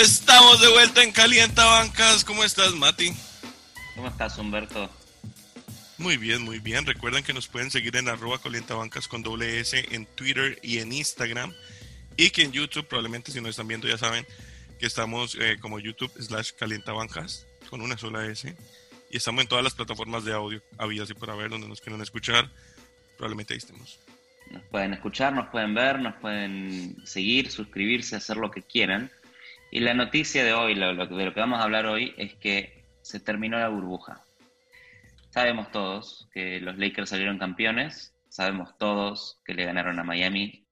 Estamos de vuelta en Calienta Bancas. ¿Cómo estás, Mati? ¿Cómo estás, Humberto? Muy bien, muy bien. Recuerden que nos pueden seguir en arroba calientabancas con doble S en Twitter y en Instagram. Y que en YouTube, probablemente si nos están viendo ya saben que estamos eh, como YouTube slash calientabancas con una sola S. Y estamos en todas las plataformas de audio, había así por haber, donde nos quieran escuchar. Probablemente ahí estemos. Nos pueden escuchar, nos pueden ver, nos pueden seguir, suscribirse, hacer lo que quieran. Y la noticia de hoy, lo, de lo que vamos a hablar hoy, es que se terminó la burbuja. Sabemos todos que los Lakers salieron campeones, sabemos todos que le ganaron a Miami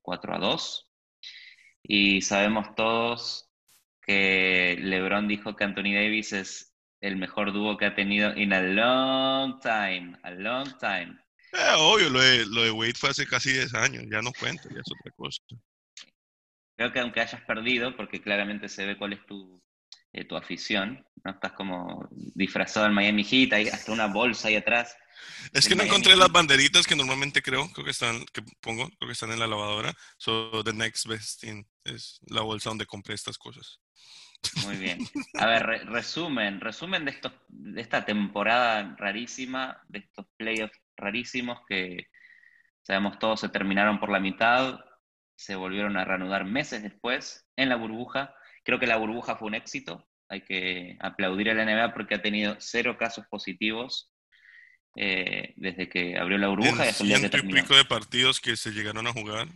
4 eh, a 2, y sabemos todos que LeBron dijo que Anthony Davis es el mejor dúo que ha tenido in a long time, a long time. Eh, obvio, lo de, lo de Wade fue hace casi 10 años, ya no cuento, ya es otra cosa. Creo que aunque hayas perdido, porque claramente se ve cuál es tu, eh, tu afición, ¿no? Estás como disfrazado al Miami Heat, hay hasta una bolsa ahí atrás. Es que no encontré las banderitas que normalmente creo, creo que están, que pongo, creo que están en la lavadora. So the next best thing es la bolsa donde compré estas cosas. Muy bien. A ver, resumen, resumen de, estos, de esta temporada rarísima, de estos playoffs rarísimos que sabemos todos se terminaron por la mitad, se volvieron a reanudar meses después en la burbuja. Creo que la burbuja fue un éxito. Hay que aplaudir a la NBA porque ha tenido cero casos positivos eh, desde que abrió la burbuja. y ciento y pico de partidos que se llegaron a jugar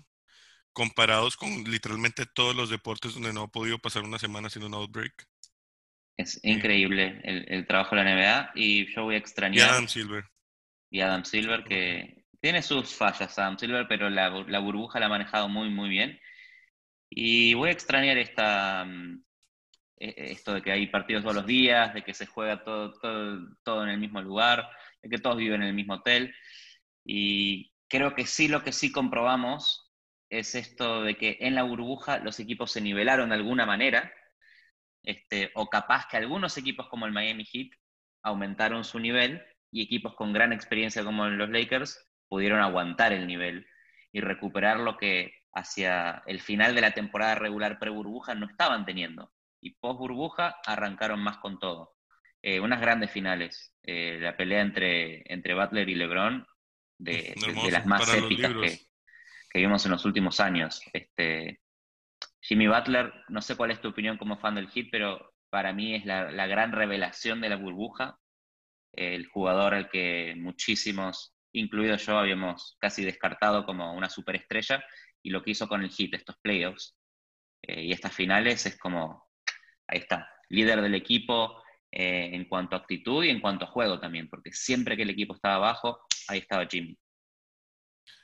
comparados con literalmente todos los deportes donde no ha podido pasar una semana sin un outbreak. Es increíble el, trabajo de la NBA y yo voy a extrañar. Y Adam Silver. Y Adam Silver, que tiene sus fallas, Adam Silver, pero la, burbuja la ha manejado muy, muy bien. Y voy a extrañar esta, mm, e, e, esto de que hay partidos todos los días, de que se juega todo, todo, todo en el mismo lugar, de que todos viven en el mismo hotel. Y creo que sí, lo que sí comprobamos es esto de que en la burbuja los equipos se nivelaron de alguna manera, este, o capaz que algunos equipos como el Miami Heat aumentaron su nivel y equipos con gran experiencia como los Lakers pudieron aguantar el nivel y recuperar lo que hacia el final de la temporada regular pre-burbuja no estaban teniendo. Y post-burbuja arrancaron más con todo. Eh, unas grandes finales. Eh, la pelea entre, entre Butler y LeBron, de, las más épicas que, que vimos en los últimos años. Este, Jimmy Butler, no sé cuál es tu opinión como fan del hit, pero para mí es la, gran revelación de la burbuja, el jugador al que muchísimos, incluido yo, habíamos casi descartado como una superestrella, y lo que hizo con el hit, estos playoffs eh, y estas finales, es como, ahí está, líder del equipo eh, en cuanto a actitud y en cuanto a juego también, porque siempre que el equipo estaba abajo, ahí estaba Jimmy.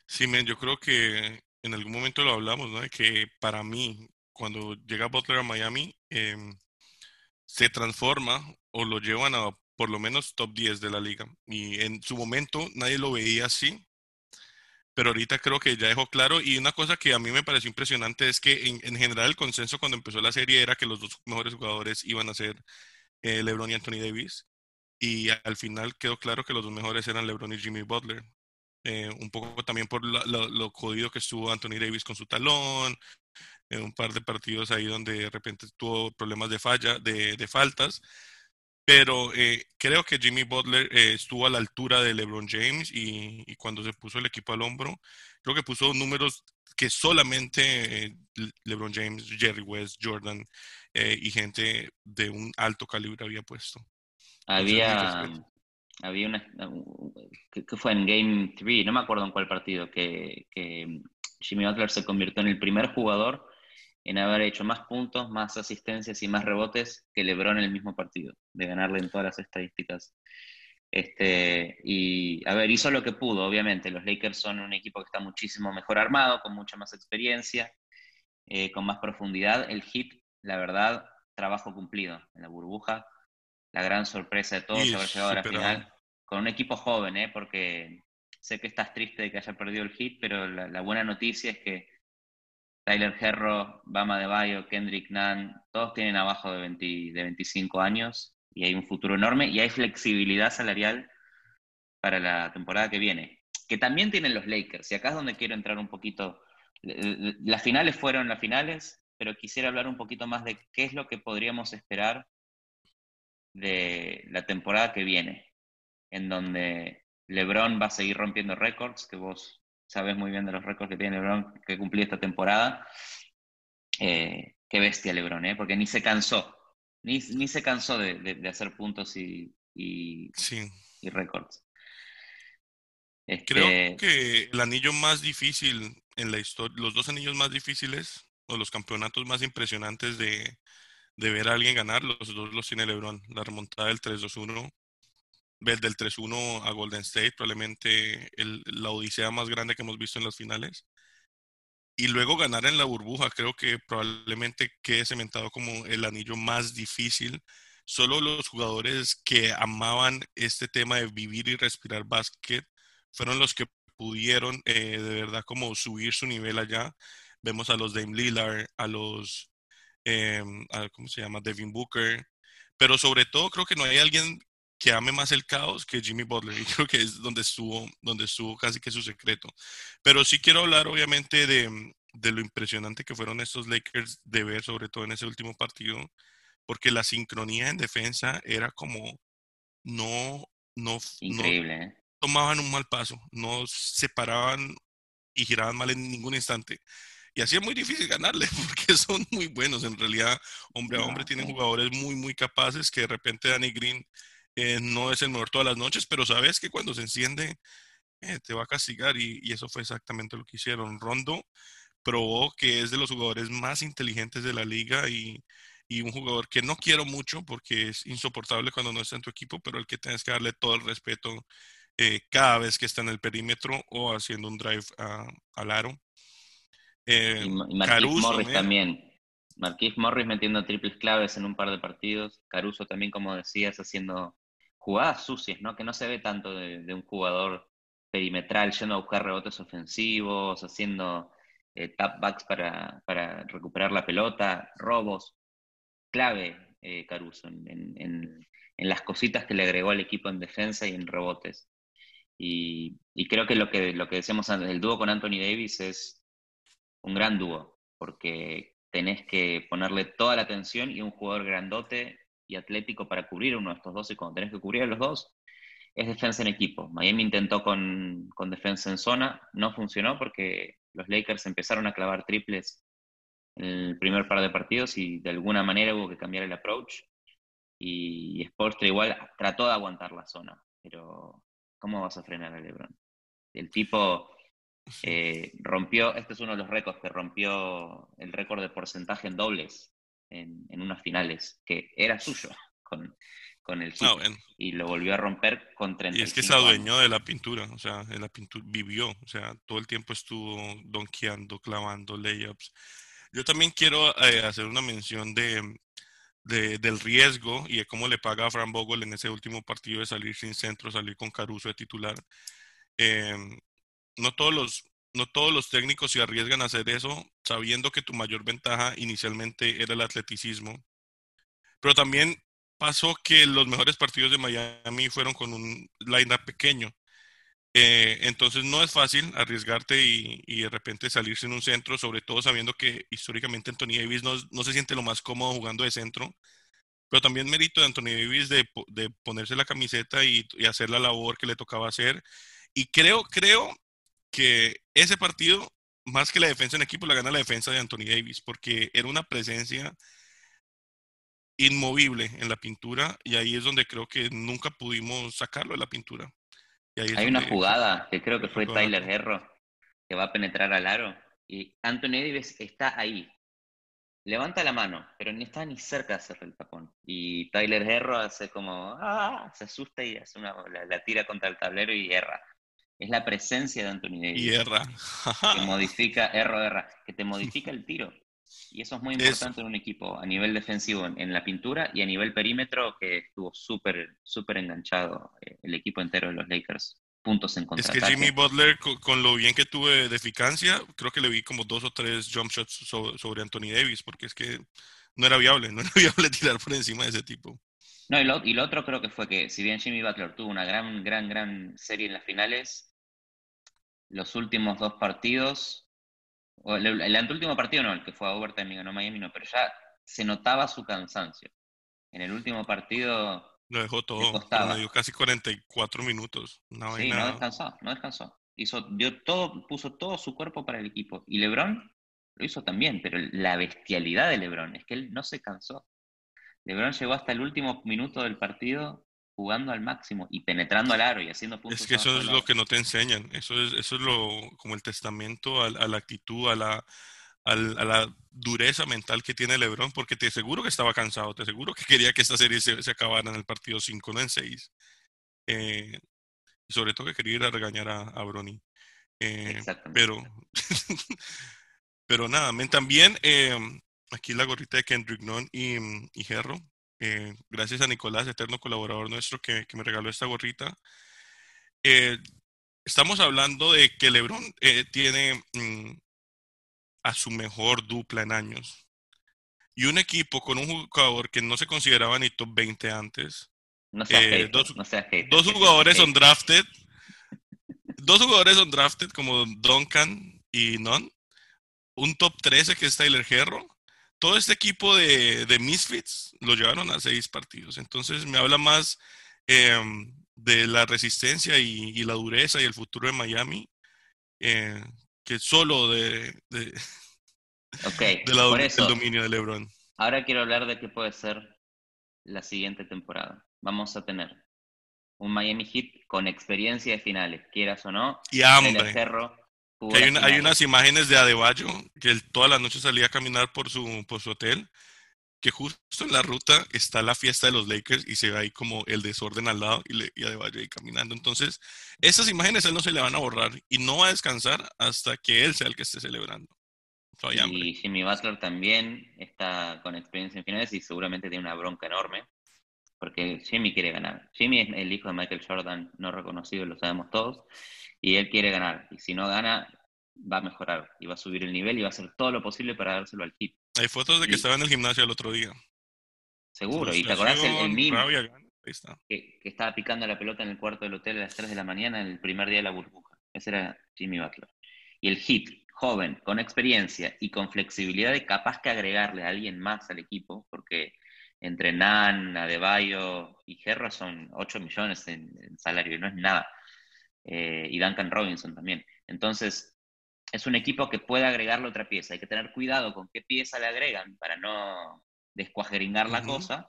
Sí, men, yo creo que en algún momento lo hablamos, ¿no? Que para mí, cuando llega Butler a Miami, em, se transforma o lo llevan a por lo menos top 10 de la liga. Y en su momento nadie lo veía así, pero ahorita creo que ya dejó claro. Y una cosa que a mí me pareció impresionante es que en, general el consenso cuando empezó la serie era que los dos mejores jugadores iban a ser eh, LeBron y Anthony Davis. Y al final quedó claro que los dos mejores eran LeBron y Jimmy Butler. Eh, un poco también por lo, jodido que estuvo Anthony Davis con su talón, en eh, un par de partidos ahí donde de repente tuvo problemas de falla, de, faltas, pero eh, creo que Jimmy Butler estuvo a la altura de LeBron James y, cuando se puso el equipo al hombro, creo que puso números que solamente LeBron James, Jerry West, Jordan y gente de un alto calibre había puesto. Había, había una, que, fue en Game 3, no me acuerdo en cuál partido, que, Jimmy Butler se convirtió en el primer jugador en haber hecho más puntos, más asistencias y más rebotes que LeBron en el mismo partido, de ganarle en todas las estadísticas. Este, y a ver, hizo lo que pudo, obviamente. Los Lakers son un equipo que está muchísimo mejor armado, con mucha más experiencia, eh, con más profundidad. El Heat, la verdad, trabajo cumplido en la burbuja la gran sorpresa de todos haber llegado a la final con un equipo joven, ¿eh? porque sé que estás triste de que haya perdido el hit, pero la, buena noticia es que Tyler Herro, Bama de Bayo, Kendrick Nunn, todos tienen abajo de, 20, de 25 años y hay un futuro enorme y hay flexibilidad salarial para la temporada que viene, que también tienen los Lakers. Y acá es donde quiero entrar un poquito. Las finales fueron las finales, pero quisiera hablar un poquito más de qué es lo que podríamos esperar de la temporada que viene, en donde LeBron va a seguir rompiendo récords, que vos sabes muy bien de los récords que tiene LeBron que cumplió esta temporada. Eh, qué bestia LeBron, ¿eh? porque ni se cansó, ni, ni se cansó de, hacer puntos y, y, y récords. Creo este que el anillo más difícil en la historia, los dos anillos más difíciles o los campeonatos más impresionantes de, de ver a alguien ganar, los dos los tiene LeBron. La remontada del 3-2-1, del 3-1 a Golden State, probablemente el, la odisea más grande que hemos visto en las finales. Y luego ganar en la burbuja, creo que probablemente quede cementado como el anillo más difícil. Solo los jugadores que amaban este tema de vivir y respirar básquet fueron los que pudieron eh, de verdad como subir su nivel allá. Vemos a los Dame Lillard, a los, eh, ¿cómo se llama? Devin Booker. Pero sobre todo creo que no hay alguien que ame más el caos que Jimmy Butler. Y creo que es donde estuvo, donde estuvo casi que su secreto. Pero sí quiero hablar obviamente de, de lo impresionante que fueron estos Lakers de ver, sobre todo en ese último partido, porque la sincronía en defensa era como no, no, Increíble, no, ¿eh? tomaban un mal paso, no se paraban y giraban mal en ningún instante. Y así es muy difícil ganarle porque son muy buenos. En realidad, hombre a hombre, tienen jugadores muy, muy capaces que de repente Danny Green eh, no es el mejor todas las noches, pero sabes que cuando se enciende eh, te va a castigar y, y, eso fue exactamente lo que hicieron. Rondo probó que es de los jugadores más inteligentes de la liga y, y un jugador que no quiero mucho porque es insoportable cuando no está en tu equipo, pero al que tienes que darle todo el respeto eh, cada vez que está en el perímetro o haciendo un drive al aro. Eh, y, Morris también. Marquis Morris metiendo triples claves en un par de partidos. Caruso también, como decías, haciendo jugadas sucias, ¿no? Que no se ve tanto de, un jugador perimetral yendo a buscar rebotes ofensivos, haciendo eh, tapbacks para, para, recuperar la pelota, robos. Clave eh, Caruso en, en, en, las cositas que le agregó al equipo en defensa y en rebotes. Y, creo que lo, que lo que decíamos antes, el dúo con Anthony Davis es un gran dúo, porque tenés que ponerle toda la atención y un jugador grandote y atlético para cubrir uno de estos dos, y cuando tenés que cubrir a los dos, es defensa en equipo. Miami intentó con, con defensa en zona, no funcionó porque los Lakers empezaron a clavar triples en el primer par de partidos y de alguna manera hubo que cambiar el approach. Y Sportstra igual trató de aguantar la zona, pero ¿Cómo vas a frenar a LeBron? El tipo eh, rompió, este es uno de los récords que rompió el récord de porcentaje en dobles en, unas finales, que era suyo con, con el ah, y lo volvió a romper con 35 Y es que se adueñó de la pintura, o sea, en la pintura vivió, o sea, todo el tiempo estuvo donkeando, clavando layups. Yo también quiero eh, hacer una mención de, del riesgo y de cómo le paga a Fran Bogle en ese último partido de salir sin centro, salir con Caruso de titular. Em, no, todos los, no todos los técnicos se arriesgan a hacer eso sabiendo que tu mayor ventaja inicialmente era el atleticismo. Pero también pasó que los mejores partidos de Miami fueron con un line-up pequeño. Eh, entonces no es fácil arriesgarte y, y, de repente salirse en un centro, sobre todo sabiendo que históricamente Anthony Davis no, no se siente lo más cómodo jugando de centro, pero también mérito de Anthony Davis de, de ponerse la camiseta y, y, hacer la labor que le tocaba hacer. Y creo, creo que ese partido, más que la defensa en equipo, la gana la defensa de Anthony Davis, porque era una presencia inmovible en la pintura y ahí es donde creo que nunca pudimos sacarlo de la pintura. Hay una jugada que creo que fue Tyler Herro que va a penetrar al aro y Anthony Davis está ahí. Levanta la mano, pero ni está ni cerca de hacerle el tapón. Y Tyler Herro hace como, ah, se asusta y hace una, la, tira contra el tablero y erra. Es la presencia de Anthony Davis. Y erra. que modifica, erro, erra, que te modifica el tiro. Y eso es muy importante en un equipo a nivel defensivo en, la pintura y a nivel perímetro que estuvo súper, súper enganchado eh, el equipo entero de los Lakers. Puntos en contra. Es que Jimmy Butler, con, lo bien que tuve de eficacia, creo que le vi como dos o tres jump shots sobre, Anthony Davis, porque es que no era viable, no era viable tirar por encima de ese tipo. No, y lo, y lo otro creo que fue que si bien Jimmy Butler tuvo una gran, gran, gran serie en las finales, los últimos dos partidos el, el anteúltimo partido no, el que fue a overtime y ganó Miami no, pero ya se notaba su cansancio. En el último partido Lo dejó todo. dio casi 44 minutos. Sí, no descansó, no descansó. Hizo, dio todo, puso todo su cuerpo para el equipo. Y LeBron lo hizo también, pero la bestialidad de LeBron es que él no se cansó. LeBron llegó hasta el último minuto del partido jugando al máximo y penetrando al aro y haciendo puntos. Es que eso es lo que no te enseñan. Eso es, eso es lo, como el testamento a, a la actitud, a la, a la dureza mental que tiene LeBron, porque te aseguro que estaba cansado, te aseguro que quería que esta serie se, se acabara en el partido 5, no en 6. y sobre todo que quería ir a regañar a, a Bronny. Eh, Exactamente. pero, pero nada, men, también eh, aquí la gorrita de Kendrick Nunn y, y Gerro. Eh, gracias a Nicolás, eterno colaborador nuestro, que, que me regaló esta gorrita. Eh, estamos hablando de que LeBron eh, tiene mm, a su mejor dupla en años. Y un equipo con un jugador que no se consideraba ni top 20 antes. No eh, hater, dos- no hater, Dos jugadores son drafted. Dos jugadores son drafted como Duncan y Nunn. Un top 13 que es Tyler Herro. Todo este equipo de, de Misfits lo llevaron a seis partidos. Entonces me habla más em, de la resistencia y, y la dureza y el futuro de Miami eh, que solo de, de, Ok, de la- por del eso, dominio de LeBron. ahora quiero hablar de qué puede ser la siguiente temporada. Vamos a tener un Miami Heat con experiencia de finales, quieras o no. Y hambre. Herro jugó Que hay, una- unas imágenes de Adebayo que él toda la noche salía a caminar por su, por su hotel, que justo en la ruta está la fiesta de los Lakers y se ve ahí como el desorden al lado y, le, y Adebayo ahí caminando. Entonces, esas imágenes a él no se le van a borrar y no va a descansar hasta que él sea el que esté celebrando. Hambre. Y Jimmy Butler también está con experiencia en finales y seguramente tiene una bronca enorme, porque Jimmy quiere ganar. Jimmy es el hijo de Michael Jordan, no reconocido, lo sabemos todos, y él quiere ganar. Y si no gana, va a mejorar y va a subir el nivel y va a hacer todo lo posible para dárselo al Heat. Hay fotos de que y- estaba en el gimnasio el otro día. Seguro. ¿Y te acordás el, el meme está. que, que estaba picando la pelota en el cuarto del hotel a las 3 de la mañana el primer día de la burbuja? Ese era Jimmy Butler. Y el Heat, joven, con experiencia y con flexibilidad de capaz que agregarle a alguien más al equipo, porque entre Nan, Adebayo y Gerra son 8 millones en, en salario, y no es nada. Eh, y Duncan Robinson también. Entonces, es un equipo que puede agregarle otra pieza. Hay que tener cuidado con qué pieza le agregan para no descuajeringar la cosa,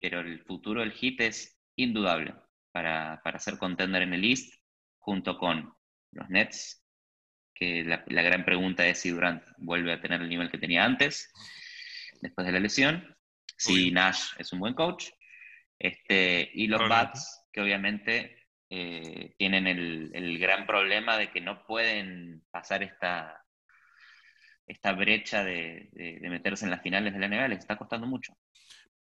pero el futuro del Heat es indudable para, para ser contender en el East, junto con los Nets, que la, la gran pregunta es si Durant vuelve a tener el nivel que tenía antes, después de la lesión, si. Nash es un buen coach, este, y los. Bucks, que obviamente eh, tienen el, el gran problema de que no pueden pasar esta, esta brecha de, de- de meterse en las finales de la NBA, les está costando mucho.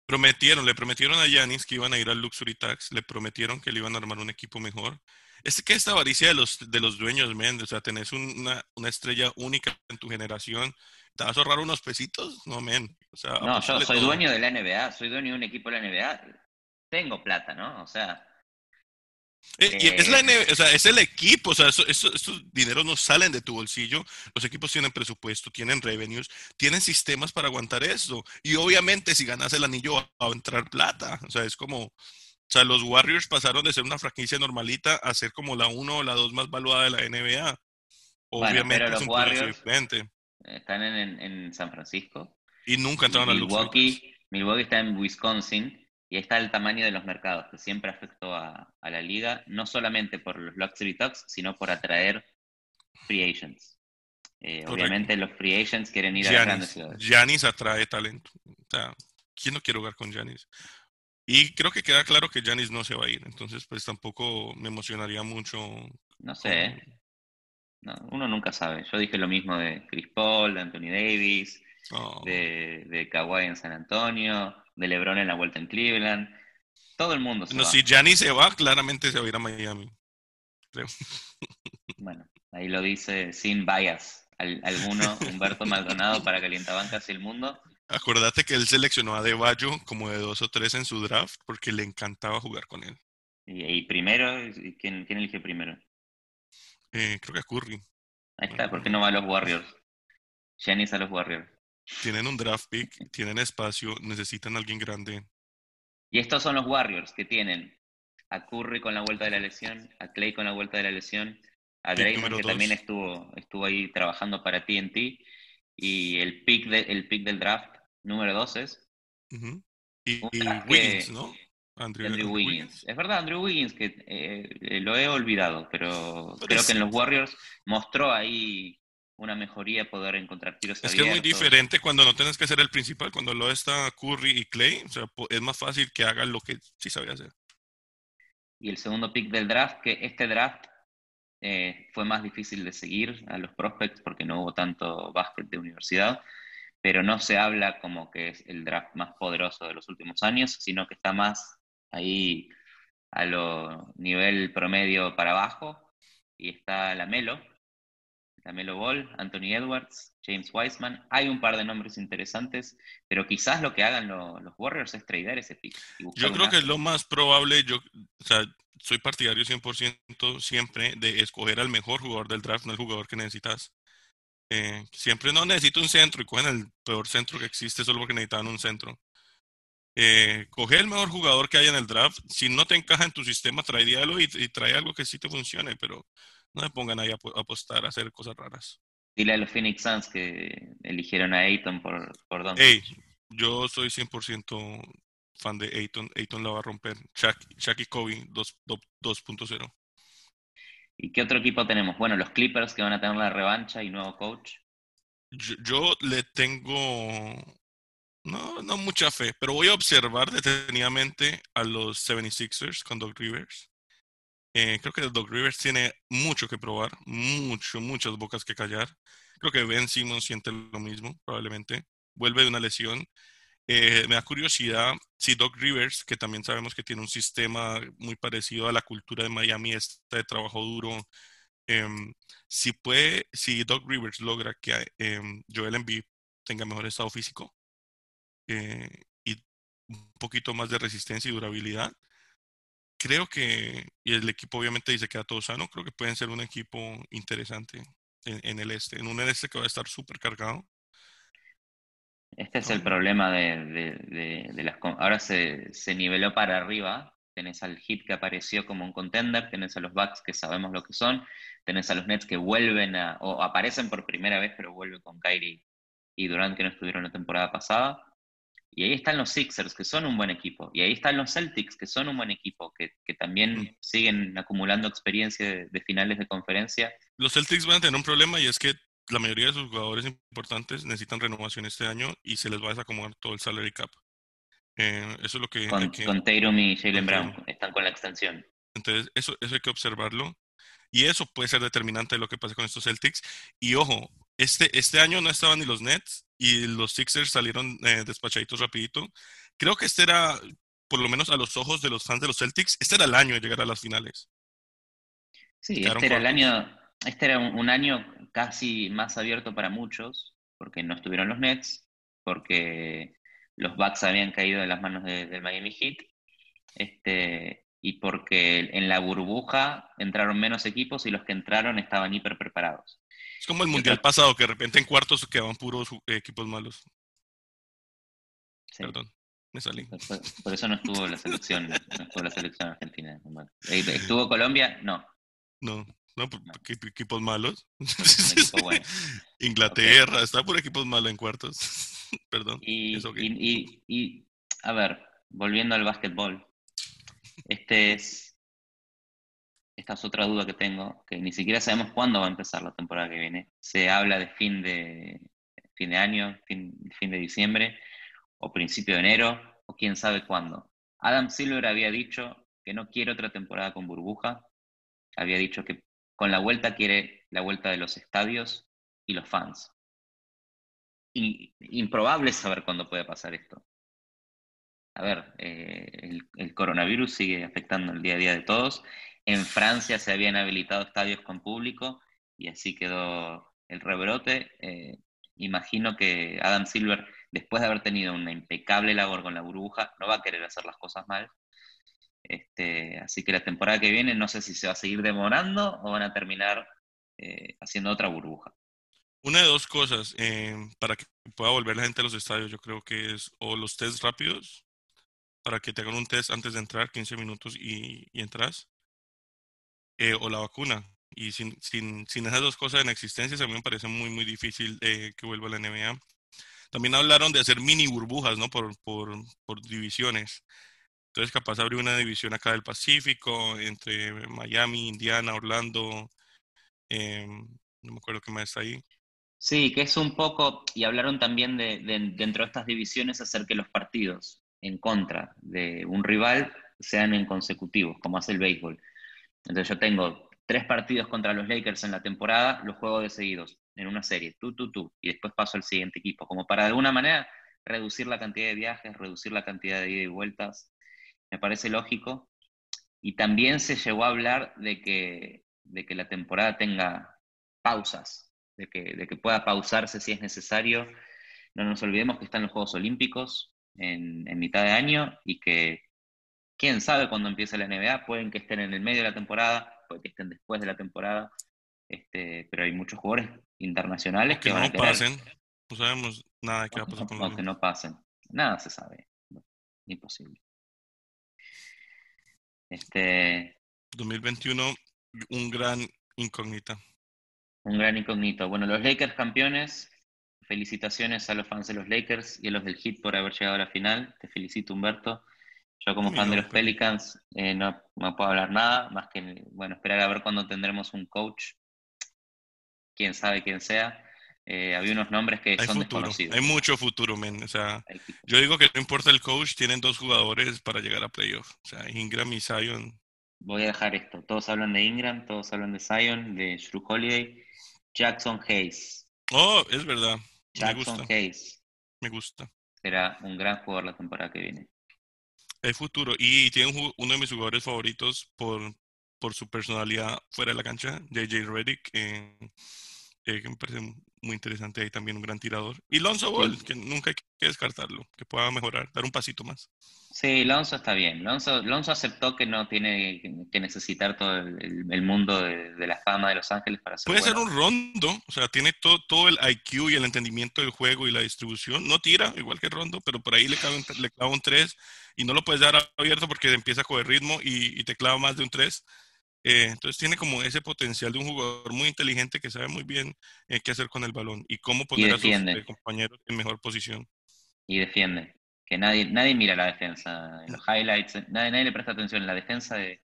Prometieron, le prometieron a Yanis que iban a ir al Luxury Tax, le prometieron que le iban a armar un equipo mejor. Es que esta avaricia de los, de los dueños, men, o sea, tenés un- una, una estrella única en tu generación, ¿te vas a ahorrar unos pesitos? No, men. O sea, No, yo soy todo. dueño de la NBA, soy dueño de un equipo de la NBA, tengo plata, ¿no? O sea, Eh, y es la Eh, o sea, es el equipo, o sea, eso- eso- estos dineros no salen de tu bolsillo, los equipos tienen presupuesto, tienen revenues, tienen sistemas para aguantar eso, y obviamente si ganas el anillo va a entrar plata, o sea, es como, o sea, los Warriors pasaron de ser una franquicia normalita a ser como la uno o la dos más valuada de la NBA. Bueno, Obviamente pero es un Warriors- diferente, están en, en- San Francisco, y nunca entraron Tax. Milwaukee, Milwaukee está en Wisconsin y ahí está el tamaño de los mercados, que siempre afectó a, a la liga, no solamente por los Luxury Tax, sino por atraer free agents. Eh, obviamente los free agents quieren ir a las grandes Giannis, ciudades. Giannis atrae talento. O sea, ¿quién no quiere jugar con Giannis? Y creo que queda claro que Giannis no se va a ir. Entonces, pues tampoco me emocionaría mucho. No sé, ¿eh? No, uno nunca sabe. Yo dije lo mismo de Chris Paul, de Anthony Davis, de, de Kawhi en San Antonio, de LeBron en la vuelta en Cleveland. Todo el mundo se No, va. si Giannis se va, claramente se va a ir a Miami. Creo. Bueno, ahí lo dice sin bias. Al- alguno, Humberto Maldonado para Calientabancas y el mundo. Acordate que él seleccionó a De Bayo como de dos o tres en su draft porque le encantaba jugar con él. Y, y primero, ¿y ¿quién, quién eligió primero? Eh, creo que a Curry. Ahí está, ¿por qué no va a los Warriors? Giannis a los Warriors. Tienen un draft pick, tienen espacio, necesitan a alguien grande. Y estos son los Warriors que tienen a Curry con la vuelta de la lesión, a Clay con la vuelta de la lesión, a Draymond que también estuvo, estuvo ahí trabajando para TNT, y el pick, de, el pick del draft número 12 es. Y, Wiggins, ¿no? Andrew, Wiggins. Es verdad, Andrew Wiggins, que eh, lo he olvidado, pero, creo que en los Warriors mostró ahí una mejoría poder encontrar tiros Es que es muy diferente cuando no tienes que ser el principal, cuando lo está Curry y Clay, o sea, es más fácil que hagan lo que sí sabía hacer. Y el segundo pick del draft, que este draft eh, fue más difícil de seguir a los prospects porque no hubo tanto básquet de universidad, pero no se habla como que es el draft más poderoso de los últimos años, sino que está más ahí a lo nivel promedio para abajo, y está la Melo, la Melo Ball, Anthony Edwards, James Wiseman. Hay un par de nombres interesantes, pero quizás lo que hagan los Warriors es tradear ese pick. Yo creo que es lo más probable, yo, o sea, soy partidario 100% siempre de escoger al mejor jugador del draft, no el jugador que necesitas. Eh, siempre no necesito un centro y cogen el peor centro que existe solo porque necesitan un centro. Eh, coge el mejor jugador que haya en el draft. Si no te encaja en tu sistema, trae y, y trae algo que sí te funcione, pero no se pongan ahí a, apostar, a hacer cosas raras. Dile a los Phoenix Suns que eligieron a Ayton por, por Hey, yo soy 100% fan de Ayton. Ayton la va a romper. Shaq, y Kobe 2.0. ¿Y qué otro equipo tenemos? Bueno, los Clippers que van a tener la revancha y nuevo coach. Yo, le tengo no, no mucha fe, pero voy a observar detenidamente a los 76ers con Doc Rivers. Eh, creo que Doc Rivers tiene mucho que probar, mucho, muchas bocas que callar. Creo que Ben Simmons siente lo mismo, probablemente. Vuelve de una lesión. Eh, me da curiosidad si Doc Rivers, que también sabemos que tiene un sistema muy parecido a la cultura de Miami, este de trabajo duro, em, si puede, si Doc Rivers logra que em, Joel Embiid tenga mejor estado físico eh, y un poquito más de resistencia y durabilidad, creo que, y el equipo obviamente dice que a todo sano, creo que pueden ser un equipo interesante en, el este, en un este que va a estar súper cargado. Este es el problema de, las... Ahora se, se, niveló para arriba, tenés al Hit que apareció como un contender, tenés a los Bucks que sabemos lo que son, tenés a los Nets que vuelven a, o aparecen por primera vez, pero vuelven con Kyrie y Durant que no estuvieron la temporada pasada. Y ahí están los Sixers, que son un buen equipo. Y ahí están los Celtics, que son un buen equipo, que, también mm. siguen acumulando experiencia de, finales de conferencia. Los Celtics van a tener un problema y es que la mayoría de sus jugadores importantes necesitan renovación este año y se les va a desacomodar todo el salary cap. Eh, eso es lo que... Con, que, con Tatum y Jalen Brown, están con la extensión. Entonces, eso, eso hay que observarlo. Y eso puede ser determinante de lo que pase con estos Celtics. Y ojo, este, este año no estaban ni los Nets y los Sixers salieron eh, despachaditos rapidito. Creo que este era, por lo menos a los ojos de los fans de los Celtics, este era el año de llegar a las finales. Sí, este era el año, este era un, año casi más abierto para muchos, porque no estuvieron los Nets, porque los Bucks habían caído en las manos del Miami Heat, este, y porque en la burbuja entraron menos equipos y los que entraron estaban hiper preparados. Es como el mundial pasado, que de repente en cuartos quedaban puros equipos malos. Perdón, me salí. Por, eso no estuvo la selección, no estuvo la selección argentina. Eh, ¿Estuvo Colombia? No. No, no, equipos malos. Inglaterra, está por equipos malos en cuartos. Perdón. Y, y, y, a ver, volviendo al básquetbol. Este es esta es otra duda que tengo, que ni siquiera sabemos cuándo va a empezar la temporada que viene. Se habla de fin de, fin de año, fin, fin de diciembre, o principio de enero, o quién sabe cuándo. Adam Silver había dicho que no quiere otra temporada con burbuja, había dicho que con la vuelta quiere la vuelta de los estadios y los fans. improbable saber cuándo puede pasar esto. A ver, eh, el, coronavirus sigue afectando el día a día de todos en Francia se habían habilitado estadios con público y así quedó el rebrote. Eh, imagino que Adam Silver, después de haber tenido una impecable labor con la burbuja, no va a querer hacer las cosas mal. Este, así que la temporada que viene no sé si se va a seguir demorando o van a terminar eh, haciendo otra burbuja. Una de dos cosas, para que pueda volver la gente a los estadios, yo creo que es o los test rápidos, para que te hagan un test antes de entrar, 15 minutos y, y entras, eh, o la vacuna. Y sin, sin, sin esas dos cosas en existencia, a mí me parece muy, muy difícil eh, que vuelva la NBA. También hablaron de hacer mini burbujas, ¿no? Por, por, por divisiones. Entonces, capaz abrir una división acá del Pacífico, entre Miami, Indiana, Orlando, eh, no me acuerdo qué más está ahí. Sí, que es un poco, y hablaron también de, de, dentro de estas divisiones hacer que los partidos en contra de un rival sean en consecutivos, como hace el béisbol. Entonces yo tengo tres partidos contra los Lakers en la temporada, los juego de seguidos, en una serie, tú, tú, tú, y después paso al siguiente equipo, como para de alguna manera reducir la cantidad de viajes, reducir la cantidad de ida y vueltas, me parece lógico. Y también se llegó a hablar de que, de que la temporada tenga pausas, de que, de que pueda pausarse si es necesario. No nos olvidemos que están los Juegos Olímpicos en, en mitad de año y que quién sabe cuándo empiece la NBA, pueden que estén en el medio de la temporada, pueden que estén después de la temporada, este, pero hay muchos jugadores internacionales que, que van no a querer, pasen, no sabemos nada de qué va a pasar con aunque los no pasen. Nada se sabe, imposible. Este, 2021, un gran incógnita. un gran incógnito. Bueno, los Lakers campeones, felicitaciones a los fans de los Lakers y a los del Heat por haber llegado a la final. Te felicito, Humberto. Yo como fan de los Pelicans eh, no, no puedo hablar nada, más que, bueno, esperar a ver cuándo tendremos un coach, quién sabe quién sea. Eh, había unos nombres que Hay son futuro, desconocidos. hay mucho futuro, men. O sea, yo digo que no importa el coach, tienen dos jugadores para llegar a playoff. O sea, Ingram y Zion. Voy a dejar esto. Todos hablan de Ingram, todos hablan de Zion, de Drew Holiday, Jackson Hayes. Oh, es verdad. Jackson Hayes me gusta. será un gran jugador la temporada que viene. Hay futuro. Y tiene un uno de mis jugadores favoritos por, por su personalidad fuera de la cancha, JJ Redick, eh, eh, que me parece muy interesante ahí también, un gran tirador. Y Lonzo Ball, que nunca hay que descartarlo, que pueda mejorar, dar un pasito más. Sí, Lonzo está bien. Lonzo, Lonzo aceptó que no tiene que- que necesitar todo el, mundo de, de la fama de Los Ángeles para ser Puede ser un rondo, o sea, tiene todo, todo el IQ y el entendimiento del juego y la distribución. No tira, igual que Rondo, pero por ahí le, cabe un- le clava un 3 y no lo puedes dar abierto porque empieza a coger ritmo y, y te clava más de un 3. entonces tiene como ese potencial de un jugador muy inteligente que sabe muy bien eh, qué hacer con el balón y cómo poner a sus eh, compañeros en mejor posición. Y defiende. Que nadie, nadie mira la defensa. En los highlights, nadie, nadie le presta atención. La defensa de,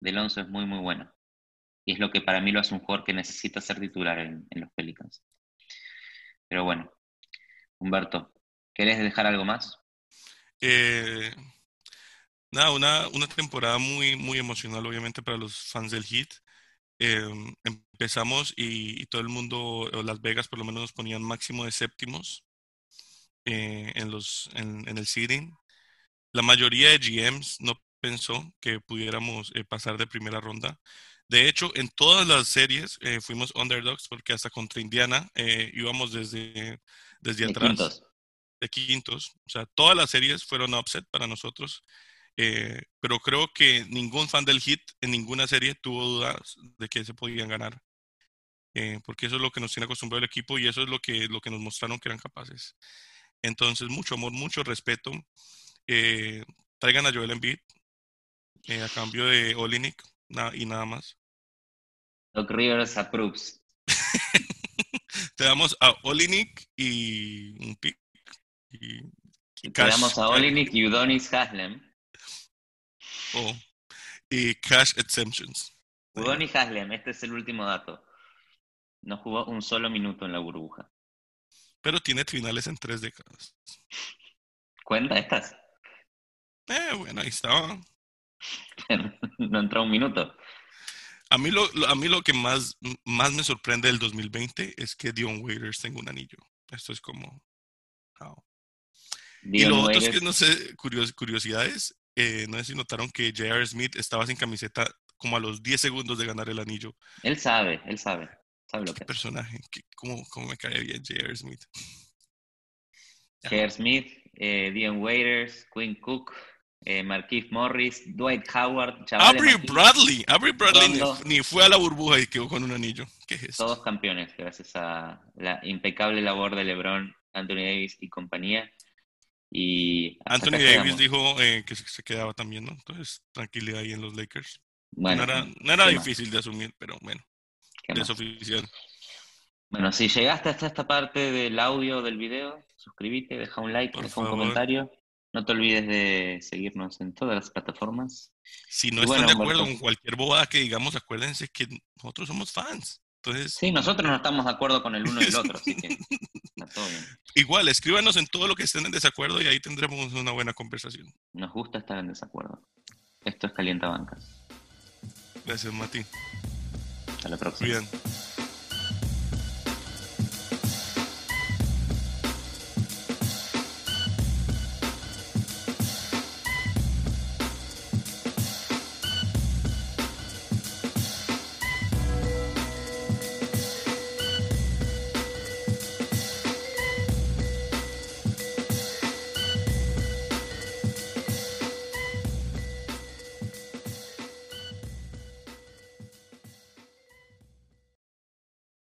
de Lonzo es muy, muy buena. Y es lo que para mí lo hace un jugador que necesita ser titular en, en los Pelicans. Pero bueno, Humberto, ¿querés dejar algo más? Eh, nada, una, una temporada muy, muy emocional, obviamente, para los fans del Heat. Eh, empezamos y, y todo el mundo, o Las Vegas por lo menos nos ponían máximo de séptimos eh, en los, en, en el seeding. La mayoría de GMs no pensó que pudiéramos eh, pasar de primera ronda. De hecho, en todas las series eh, fuimos underdogs porque hasta contra Indiana eh, íbamos desde, desde De atrás quintos. de quintos. O sea, todas las series fueron upset para nosotros. Eh, pero creo que ningún fan del Heat en ninguna serie tuvo dudas de que se podían ganar. Eh, porque eso es lo que nos tiene acostumbrado el equipo y eso es lo que, lo que nos mostraron que eran capaces. Entonces, mucho amor, mucho respeto. Eh, traigan a Joel Embiid eh, a cambio de Olinik na- y nada más. Doc Rivers approves. Te damos a Olinik y un pick. Y, y Te damos a Olinik y Udonis Haslem. oh, y cash exemptions. Udonis Haslem, este es el último dato. No jugó un solo minuto en la burbuja. Pero tiene finales en tres décadas. ¿Cuenta estas? Eh, bueno, ahí estaba. no entró un minuto. A mí lo, a mí lo que más, más me sorprende del 2020 es que Dion Waiters tenga un anillo. Esto es como... wow. Y lo otro es Waiters- que, no sé, curios- curiosidades, eh, no sé si notaron que J.R. Smith estaba sin camiseta como a los 10 segundos de ganar el anillo. Él sabe, él sabe. Sabe lo que Qué es. personaje, cómo, cómo me cae bien J.R. Smith. J.R. Smith, eh, Dion Waiters, Quinn Cook, eh, Marquise Morris, Dwight Howard, Avery Bradley, Avery Bradley ni, fue a la burbuja y quedó con un anillo. ¿Qué es Todos campeones, gracias a la impecable labor de LeBron, Anthony Davis y compañía. Y Anthony Davis dijo eh, que se quedaba también, ¿no? Entonces, tranquilidad ahí en los Lakers. Bueno, no era, difícil de asumir, pero bueno, es oficial. Bueno, si llegaste hasta esta parte del audio del video, suscríbete, deja un like, deja un comentario. No te olvides de seguirnos en todas las plataformas. Si no están de acuerdo con cualquier bobada que digamos, acuérdense que nosotros somos fans. Entonces... Sí, nosotros no estamos de acuerdo con el uno y el otro, así que está todo bien. Igual, escríbanos en todo lo que estén en desacuerdo y ahí tendremos una buena conversación. Nos gusta estar en desacuerdo. Esto es Calienta Bancas. Gracias, Mati. Hasta la próxima. Bien.